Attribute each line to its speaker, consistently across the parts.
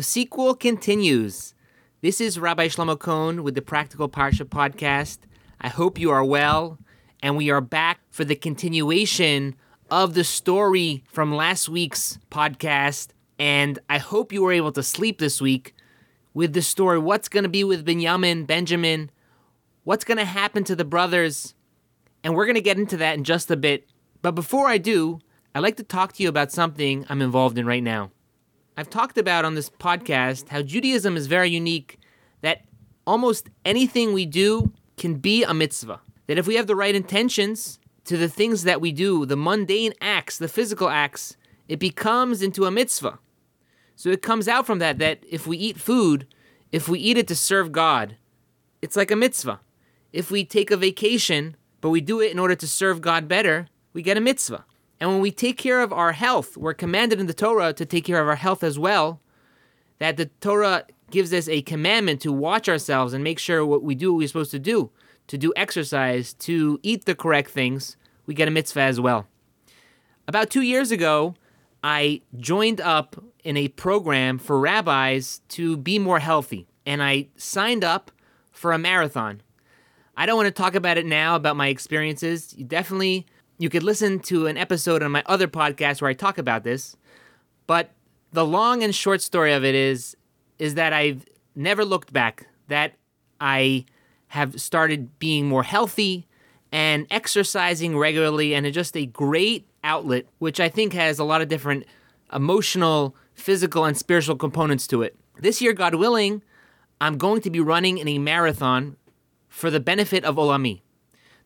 Speaker 1: The sequel continues. This is Rabbi Shlomo Kohn with the Practical Parsha podcast. I hope you are well, and we are back for the continuation of the story from last week's podcast. And I hope you were able to sleep this week with the story. What's going to be with Benjamin, Benjamin? What's going to happen to the brothers? And we're going to get into that in just a bit. But before I do, I'd like to talk to you about something I'm involved in right now. I've talked about on this podcast how Judaism is very unique, that almost anything we do can be a mitzvah. That if we have the right intentions to the things that we do, the mundane acts, the physical acts, it becomes into a mitzvah. So it comes out from that that if we eat food, if we eat it to serve God, it's like a mitzvah. If we take a vacation, but we do it in order to serve God better, we get a mitzvah. And when we take care of our health, we're commanded in the Torah to take care of our health as well. That the Torah gives us a commandment to watch ourselves and make sure what we do what we're supposed to do, to do exercise, to eat the correct things, we get a mitzvah as well. About two years ago, I joined up in a program for rabbis to be more healthy, and I signed up for a marathon. I don't want to talk about it now about my experiences. You definitely you could listen to an episode on my other podcast where I talk about this. But the long and short story of it is is that I've never looked back. That I have started being more healthy and exercising regularly and it's just a great outlet which I think has a lot of different emotional, physical and spiritual components to it. This year God willing, I'm going to be running in a marathon for the benefit of Olami.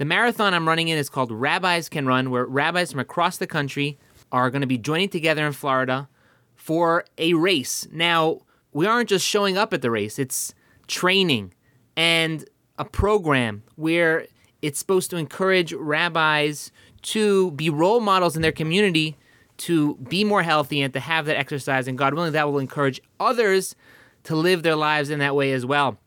Speaker 1: The marathon I'm running in is called Rabbis Can Run, where rabbis from across the country are going to be joining together in Florida for a race. Now, we aren't just showing up at the race, it's training and a program where it's supposed to encourage rabbis to be role models in their community to be more healthy and to have that exercise. And God willing, that will encourage others to live their lives in that way as well.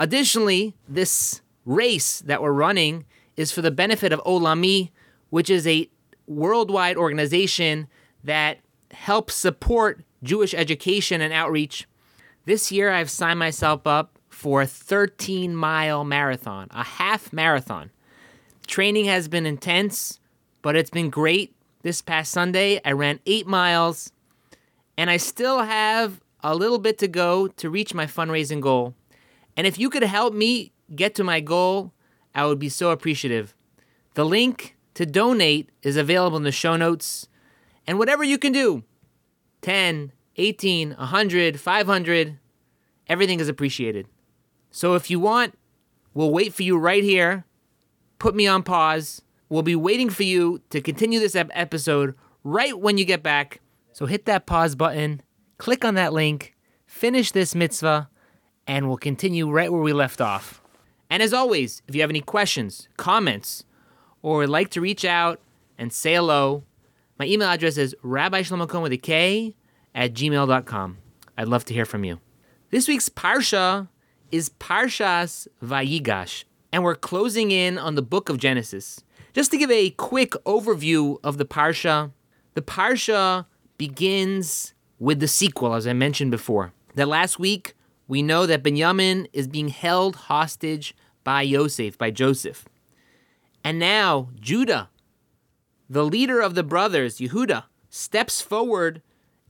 Speaker 1: Additionally, this race that we're running is for the benefit of Olami, which is a worldwide organization that helps support Jewish education and outreach. This year, I've signed myself up for a 13 mile marathon, a half marathon. Training has been intense, but it's been great. This past Sunday, I ran eight miles, and I still have a little bit to go to reach my fundraising goal. And if you could help me get to my goal, I would be so appreciative. The link to donate is available in the show notes. And whatever you can do 10, 18, 100, 500 everything is appreciated. So if you want, we'll wait for you right here. Put me on pause. We'll be waiting for you to continue this ep- episode right when you get back. So hit that pause button, click on that link, finish this mitzvah, and we'll continue right where we left off. And as always, if you have any questions, comments, or would like to reach out and say hello, my email address is rabbishlomokohn with a K at gmail.com. I'd love to hear from you. This week's Parsha is Parshas Vayigash, and we're closing in on the book of Genesis. Just to give a quick overview of the Parsha, the Parsha begins with the sequel, as I mentioned before. That last week, we know that Benjamin is being held hostage by Yosef, by Joseph. And now Judah, the leader of the brothers, Yehuda, steps forward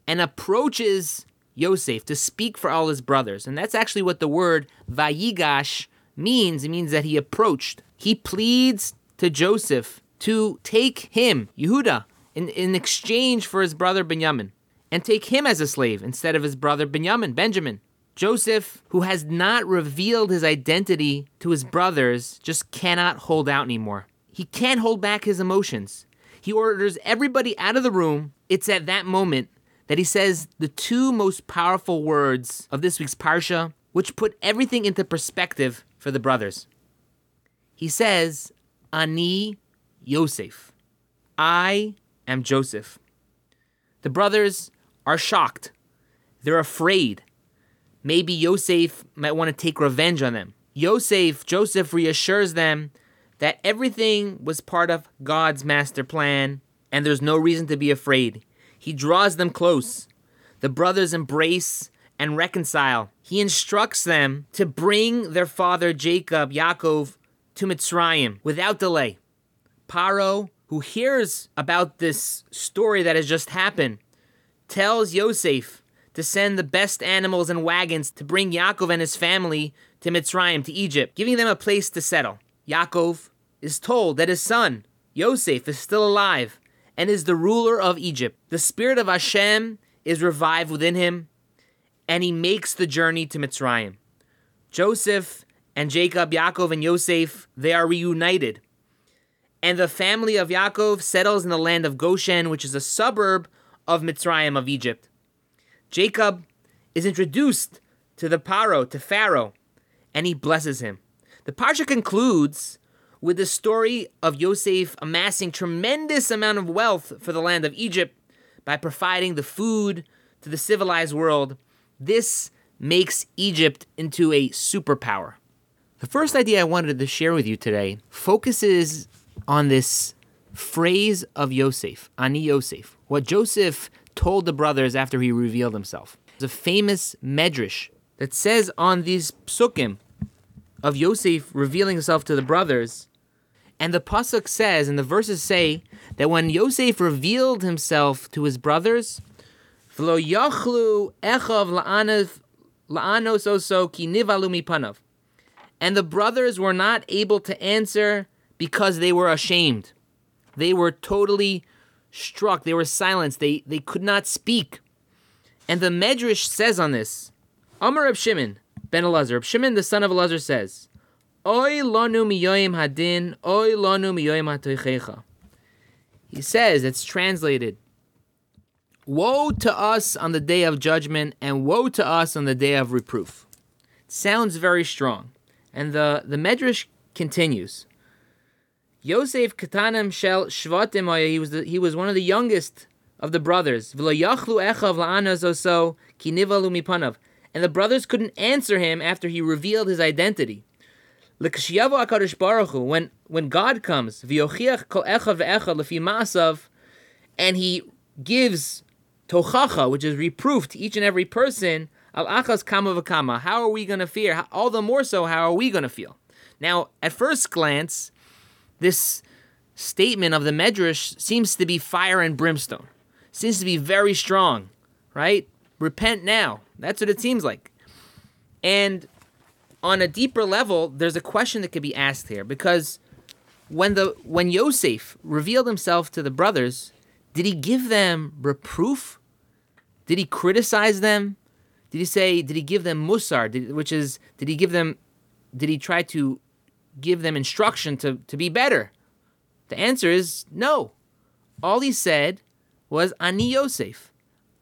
Speaker 1: and approaches Yosef to speak for all his brothers. And that's actually what the word Vayigash means. It means that he approached. He pleads to Joseph to take him, Yehuda, in, in exchange for his brother Benjamin, and take him as a slave instead of his brother Benjamin, Benjamin. Joseph, who has not revealed his identity to his brothers, just cannot hold out anymore. He can't hold back his emotions. He orders everybody out of the room. It's at that moment that he says the two most powerful words of this week's Parsha, which put everything into perspective for the brothers. He says, Ani Yosef. I am Joseph. The brothers are shocked. They're afraid maybe Yosef might want to take revenge on them. Yosef, Joseph reassures them that everything was part of God's master plan and there's no reason to be afraid. He draws them close. The brothers embrace and reconcile. He instructs them to bring their father Jacob, Yaakov, to Mitzrayim without delay. Paro, who hears about this story that has just happened, tells Yosef to send the best animals and wagons to bring Yaakov and his family to Mitzrayim, to Egypt, giving them a place to settle. Yaakov is told that his son, Yosef, is still alive and is the ruler of Egypt. The spirit of Hashem is revived within him, and he makes the journey to Mitzrayim. Joseph and Jacob, Yaakov and Yosef, they are reunited. And the family of Yaakov settles in the land of Goshen, which is a suburb of Mitzrayim of Egypt. Jacob is introduced to the Paro, to Pharaoh, and he blesses him. The Parsha concludes with the story of Yosef amassing tremendous amount of wealth for the land of Egypt by providing the food to the civilized world. This makes Egypt into a superpower. The first idea I wanted to share with you today focuses on this phrase of Yosef, Ani Yosef, what Joseph told the brothers after he revealed himself. It's a famous medrash that says on these psukim of Yosef revealing himself to the brothers, and the pasuk says, and the verses say that when Yosef revealed himself to his brothers, "V'lo yachlu echav la'anos oso ki mipanav," and the brothers were not able to answer because they were ashamed. They were totally struck. They were silenced. They they could not speak. And the Medrash says on this, Amar Reb Shimon ben Elazar, Reb Shimon the son of Elazar says, Oy lanu miyoyim hadin, oy lanu miyoyim hatoichecha. He says, it's translated, Woe to us on the day of judgment, and woe to us on the day of reproof. It sounds very strong. And the, the Medrash continues. Yosef Katanim Shel Shvatim, he was, the, he was one of the youngest of the brothers. And the brothers couldn't answer him after he revealed his identity. When when God comes, and he gives tochacha, which is reproof to each and every person. How are we going to fear? All the more so, how are we going to feel? Now, at first glance, this statement of the Medrash seems to be fire and brimstone. Seems to be very strong, right? Repent now. That's what it seems like. And on a deeper level, there's a question that could be asked here because when the when Yosef revealed himself to the brothers, did he give them reproof? Did he criticize them? Did he say? Did he give them musar? Did, which is, did he give them? Did he try to give them instruction to to be better? The answer is no. All he said was Ani Yosef.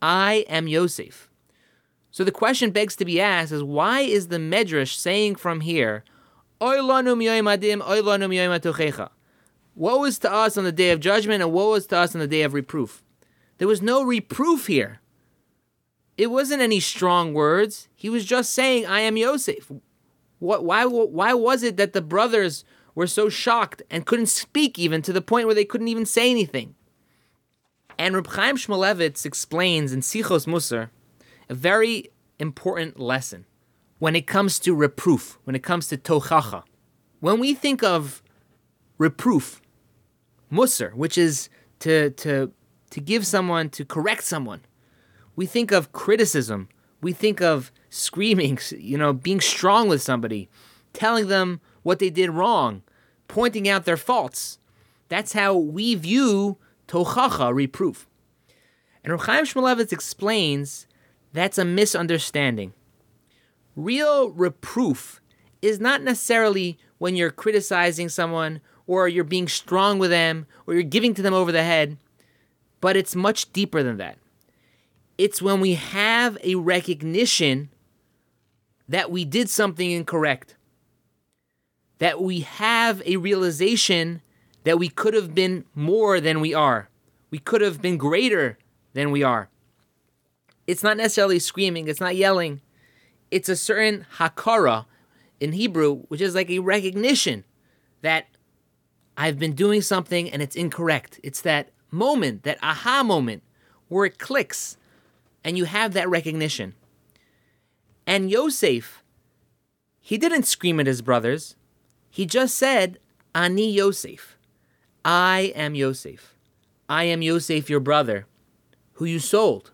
Speaker 1: I am Yosef. So the question begs to be asked is why is the Medrash saying from here, Woe is to us on the day of judgment and woe is to us on the day of reproof. There was no reproof here. It wasn't any strong words. He was just saying, I am Yosef. What, why, why was it that the brothers were so shocked and couldn't speak even to the point where they couldn't even say anything? And Reb Chaim Shmulevitz explains in Sichos Musar a very important lesson when it comes to reproof, when it comes to tochacha. When we think of reproof, musar, which is to, to, to give someone, to correct someone, we think of criticism, we think of screaming, you know, being strong with somebody, telling them what they did wrong, pointing out their faults. That's how we view tochacha, reproof. And Reb Chaim Shmulevitz explains that's a misunderstanding. Real reproof is not necessarily when you're criticizing someone or you're being strong with them or you're giving to them over the head, but it's much deeper than that. It's when we have a recognition that we did something incorrect, that we have a realization that we could have been more than we are, we could have been greater than we are. It's not necessarily screaming, it's not yelling. It's a certain hakara in Hebrew, which is like a recognition that I've been doing something and it's incorrect. It's that moment, that aha moment, where it clicks and you have that recognition. And Yosef, he didn't scream at his brothers. He just said, Ani Yosef. I am Yosef. I am Yosef, your brother, who you sold.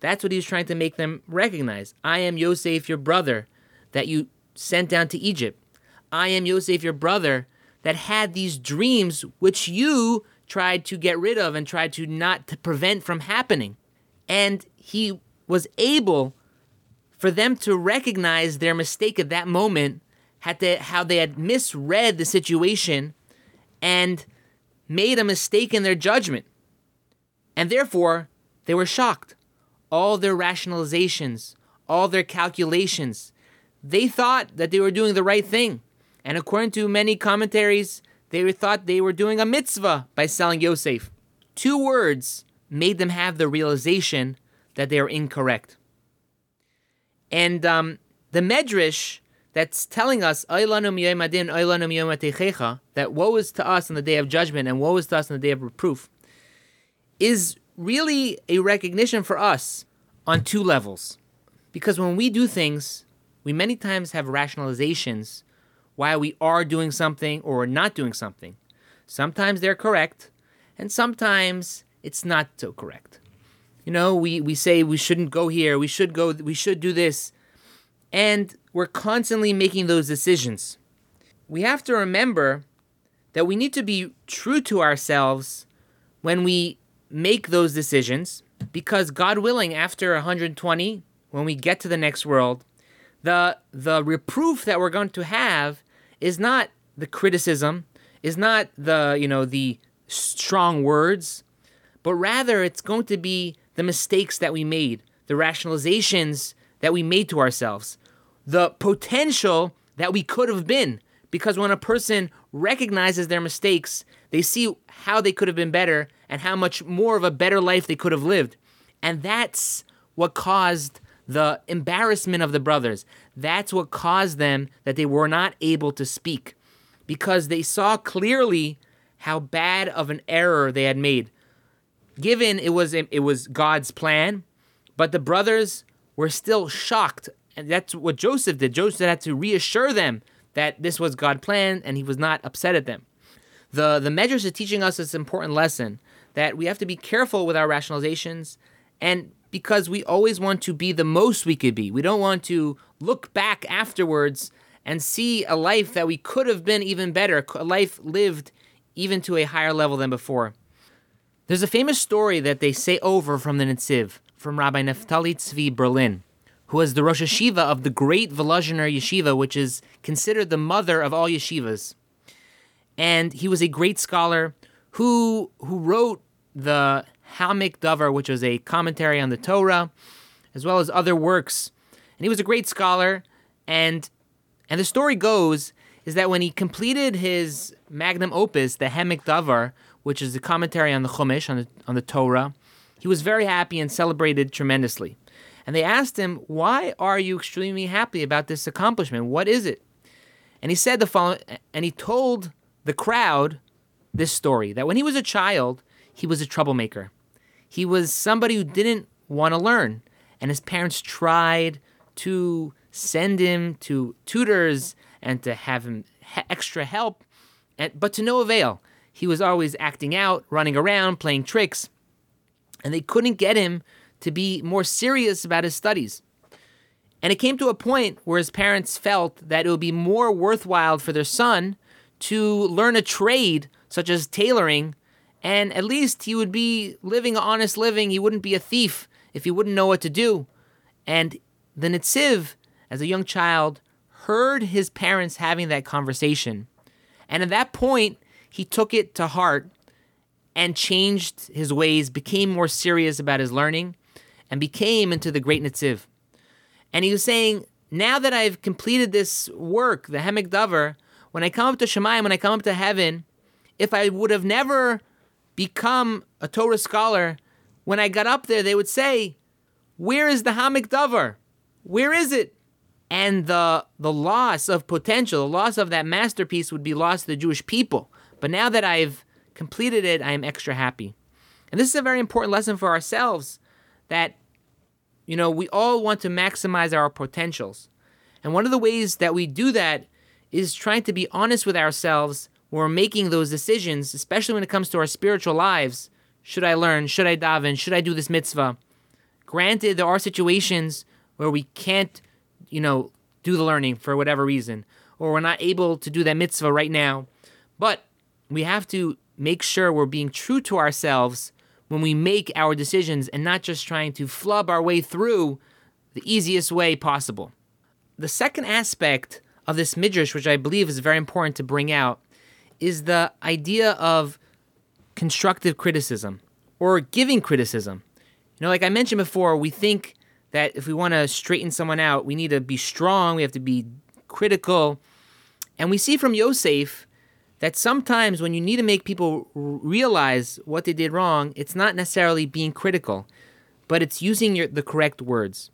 Speaker 1: That's what he was trying to make them recognize. I am Yosef, your brother, that you sent down to Egypt. I am Yosef, your brother, that had these dreams which you tried to get rid of and tried to not to prevent from happening. And he was able for them to recognize their mistake at that moment, had to, how they had misread the situation and made a mistake in their judgment. And therefore, they were shocked. All their rationalizations, all their calculations, they thought that they were doing the right thing. And according to many commentaries, they thought they were doing a mitzvah by selling Yosef. Two words made them have the realization that they are incorrect. And um, the Medrash that's telling us that woe is to us on the day of judgment and woe is to us on the day of reproof is really a recognition for us on two levels. Because when we do things, we many times have rationalizations why we are doing something or not doing something. Sometimes they're correct, and sometimes it's not so correct. You know, we, we say we shouldn't go here, we should go, we should do this. And we're constantly making those decisions. We have to remember that we need to be true to ourselves when we make those decisions because God willing after 120 when we get to the next world the the reproof that we're going to have is not the criticism is not the you know the strong words but rather it's going to be the mistakes that we made, the rationalizations that we made to ourselves, the potential that we could have been. Because when a person recognizes their mistakes, they see how they could have been better and how much more of a better life they could have lived. And that's what caused the embarrassment of the brothers. That's what caused them that they were not able to speak because they saw clearly how bad of an error they had made given it was it was God's plan, but the brothers were still shocked, and that's what Joseph did. Joseph had to reassure them that this was God's plan, and he was not upset at them. the The Medrash is teaching us this important lesson that we have to be careful with our rationalizations, and because we always want to be the most we could be, we don't want to look back afterwards and see a life that we could have been even better, a life lived even to a higher level than before. There's a famous story that they say over from the Netziv, from Rabbi Naftali Tzvi Berlin, who was the Rosh Yeshiva of the great Volozhiner Yeshiva, which is considered the mother of all yeshivas. And he was a great scholar who, who wrote the Ha'amek Davar, which was a commentary on the Torah, as well as other works. And he was a great scholar. And, and the story goes is that when he completed his magnum opus, the Ha'amek Davar, which is the commentary on the Chumash, on the, on the Torah, he was very happy and celebrated tremendously. And they asked him, Why are you extremely happy about this accomplishment? What is it? And he said the following, and he told the crowd this story that when he was a child, he was a troublemaker. He was somebody who didn't want to learn, and his parents tried to send him to tutors and to have him extra help, but to no avail he was always acting out, running around, playing tricks, and they couldn't get him to be more serious about his studies. And it came to a point where his parents felt that it would be more worthwhile for their son to learn a trade such as tailoring, and at least he would be living an honest living. He wouldn't be a thief if he wouldn't know what to do. And the Netziv, as a young child, heard his parents having that conversation. And at that point, he took it to heart and changed his ways, became more serious about his learning, and became into the great Netziv. And he was saying, now that I've completed this work, the Ha'amek Davar, when I come up to Shemayim, when I come up to heaven, if I would have never become a Torah scholar, when I got up there, they would say, Where is the Ha'amek Davar? Where is it? And the the loss of potential, the loss of that masterpiece would be lost to the Jewish people. But now that I've completed it, I am extra happy. And this is a very important lesson for ourselves that you know, we all want to maximize our potentials. And one of the ways that we do that is trying to be honest with ourselves when we're making those decisions, especially when it comes to our spiritual lives. Should I learn? Should I daven? Should I do this mitzvah? Granted, there are situations where we can't, you know, do the learning for whatever reason, or we're not able to do that mitzvah right now. But we have to make sure we're being true to ourselves when we make our decisions and not just trying to flub our way through the easiest way possible. The second aspect of this midrash, which I believe is very important to bring out, is the idea of constructive criticism or giving criticism. You know, like I mentioned before, we think that if we want to straighten someone out, we need to be strong, we have to be critical. And we see from Yosef that sometimes when you need to make people realize what they did wrong, it's not necessarily being critical, but it's using your, the correct words.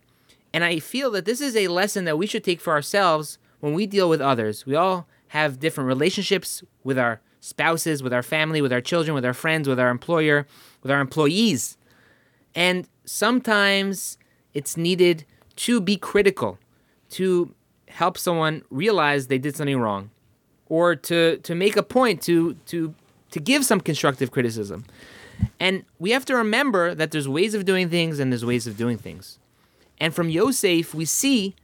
Speaker 1: And I feel that this is a lesson that we should take for ourselves when we deal with others. We all have different relationships with our spouses, with our family, with our children, with our friends, with our employer, with our employees. And sometimes it's needed to be critical, to help someone realize they did something wrong or to to make a point to to to give some constructive criticism. And we have to remember that there's ways of doing things and there's ways of doing things. And from Yosef, we see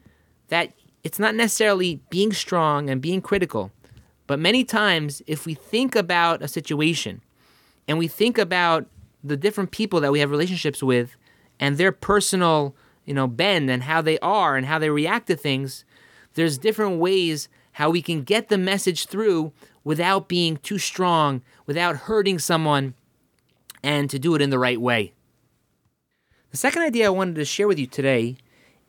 Speaker 1: that it's not necessarily being strong and being critical, but many times if we think about a situation and we think about the different people that we have relationships with and their personal, you know, bend and how they are and how they react to things, there's different ways how we can get the message through without being too strong, without hurting someone, and to do it in the right way. The second idea I wanted to share with you today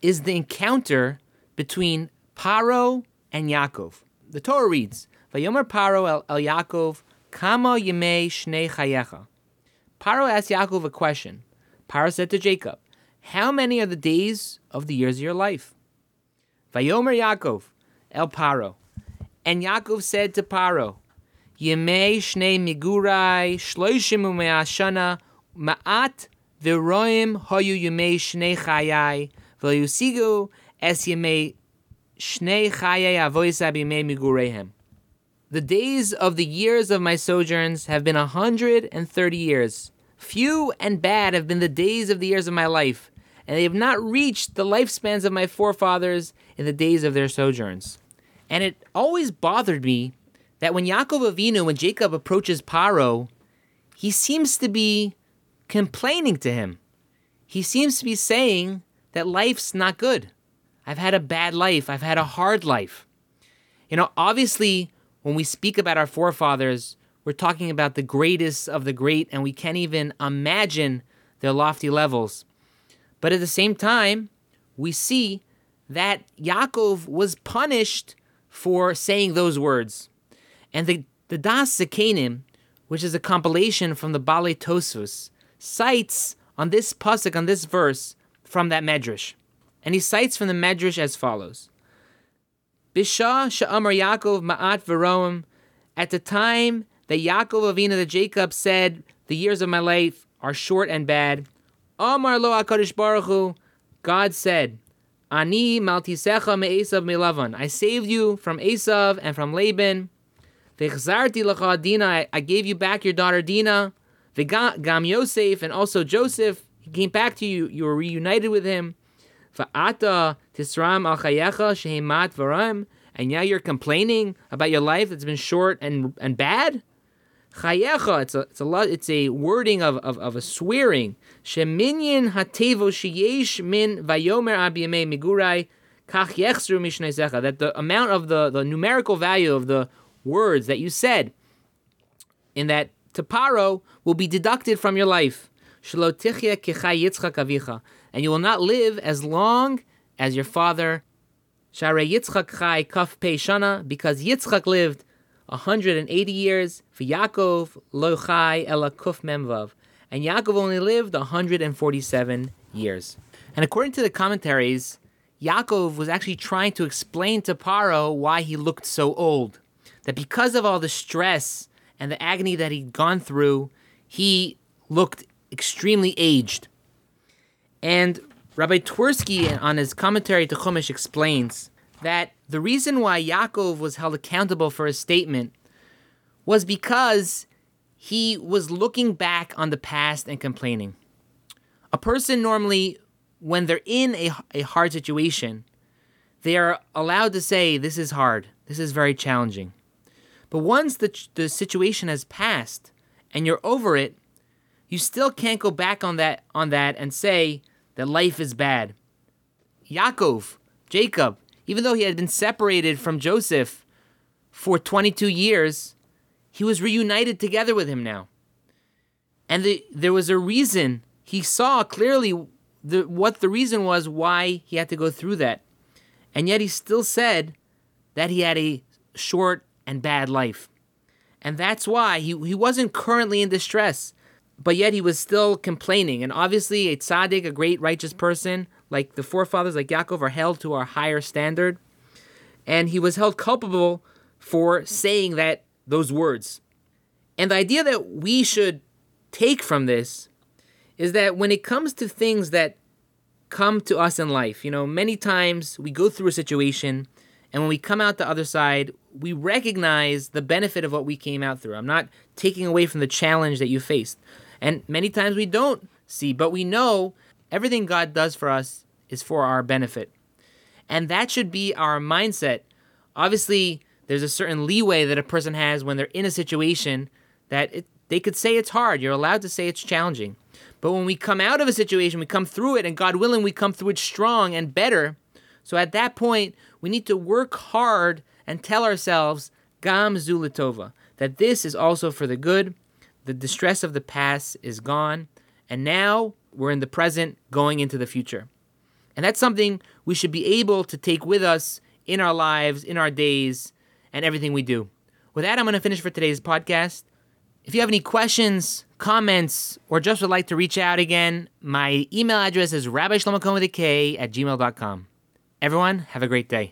Speaker 1: is the encounter between Paro and Yaakov. The Torah reads, Vayomer Paro el, el Yaakov, Kama yemei shnei chayecha. Paro asked Yaakov a question. Paro said to Jacob, How many are the days of the years of your life? Vayomer Yaakov, El Paro. And Yaakov said to Paro, Yemei shnei migurai shloishim umeashana ma'at v'roim hoyu yemei shnei chayai v'yusigu es yemei shnei chayai avoisa b'yemei migureihem. The days of the years of my sojourns have been a hundred and thirty years. Few and bad have been the days of the years of my life, and they have not reached the lifespans of my forefathers in the days of their sojourns. And it always bothered me that when Yaakov Avinu, when Jacob approaches Paro, he seems to be complaining to him. He seems to be saying that life's not good. I've had a bad life. I've had a hard life. You know, obviously, when we speak about our forefathers, we're talking about the greatest of the great, and we can't even imagine their lofty levels. But at the same time, we see that Yaakov was punished for saying those words. And the, the Das which is a compilation from the Bale Tosfos, cites on this pasuk, on this verse, from that medrash. And he cites from the medrash as follows. Bisha sha'amar Yaakov ma'at v'roim, at the time that Yaakov Avinu, the Jacob, said, the years of my life are short and bad, Amar lo HaKadosh Baruch Hu, God said, Ani maltisecha me'esav milavan. I saved you from Esav and from Laban. V'chzarti lecha Dina. I gave you back your daughter Dina. V'gam Yosef and also Joseph. He came back to you. You were reunited with him. V'ata tisram v'ram. And now you're complaining about your life that's been short and and bad. Chayecha. It's a it's a it's a wording of, of, of a swearing. Sheminyan hatevo sheyesh min vayomer abiyame migurai kach yechsru mishnesecha. That the amount of the, the numerical value of the words that you said in that taparo will be deducted from your life. Shalotichya kechai yitzchak avicha. And you will not live as long as your father. Share Yitzchak chai kaf pei shana, because Yitzchak lived 180 years. For Yaakov lo chai kuf memvav and Yaakov only lived 147 years. And according to the commentaries, Yaakov was actually trying to explain to Paro why he looked so old. That because of all the stress and the agony that he'd gone through, he looked extremely aged. And Rabbi Twersky, on his commentary to Chumash, explains that the reason why Yaakov was held accountable for his statement was because he was looking back on the past and complaining. A person normally, when they're in a, a hard situation, they are allowed to say, This is hard, this is very challenging. But once the, the situation has passed and you're over it, you still can't go back on that on that and say that life is bad. Yaakov, Jacob, even though he had been separated from Joseph for 22 years, he was reunited together with him now. And the, there was a reason. He saw clearly the, what the reason was why he had to go through that. And yet he still said that he had a short and bad life. And that's why he, he wasn't currently in distress, but yet he was still complaining. And obviously, a tzaddik, a great righteous person, like the forefathers, like Yaakov, are held to a higher standard. And he was held culpable for saying that those words. And the idea that we should take from this is that when it comes to things that come to us in life, you know, many times we go through a situation and when we come out the other side, we recognize the benefit of what we came out through. I'm not taking away from the challenge that you faced. And many times we don't see, but we know everything God does for us is for our benefit. And that should be our mindset. Obviously, there's a certain leeway that a person has when they're in a situation that it, they could say it's hard. You're allowed to say it's challenging. But when we come out of a situation, we come through it, and God willing, we come through it strong and better. So at that point, we need to work hard and tell ourselves, Gam Zulitova, that this is also for the good. The distress of the past is gone, and now we're in the present going into the future. And that's something we should be able to take with us in our lives, in our days, and everything we do. With that, I'm going to finish for today's podcast. If you have any questions, comments, or just would like to reach out again, my email address is rabbi with a K at gmail.com. Everyone, have a great day.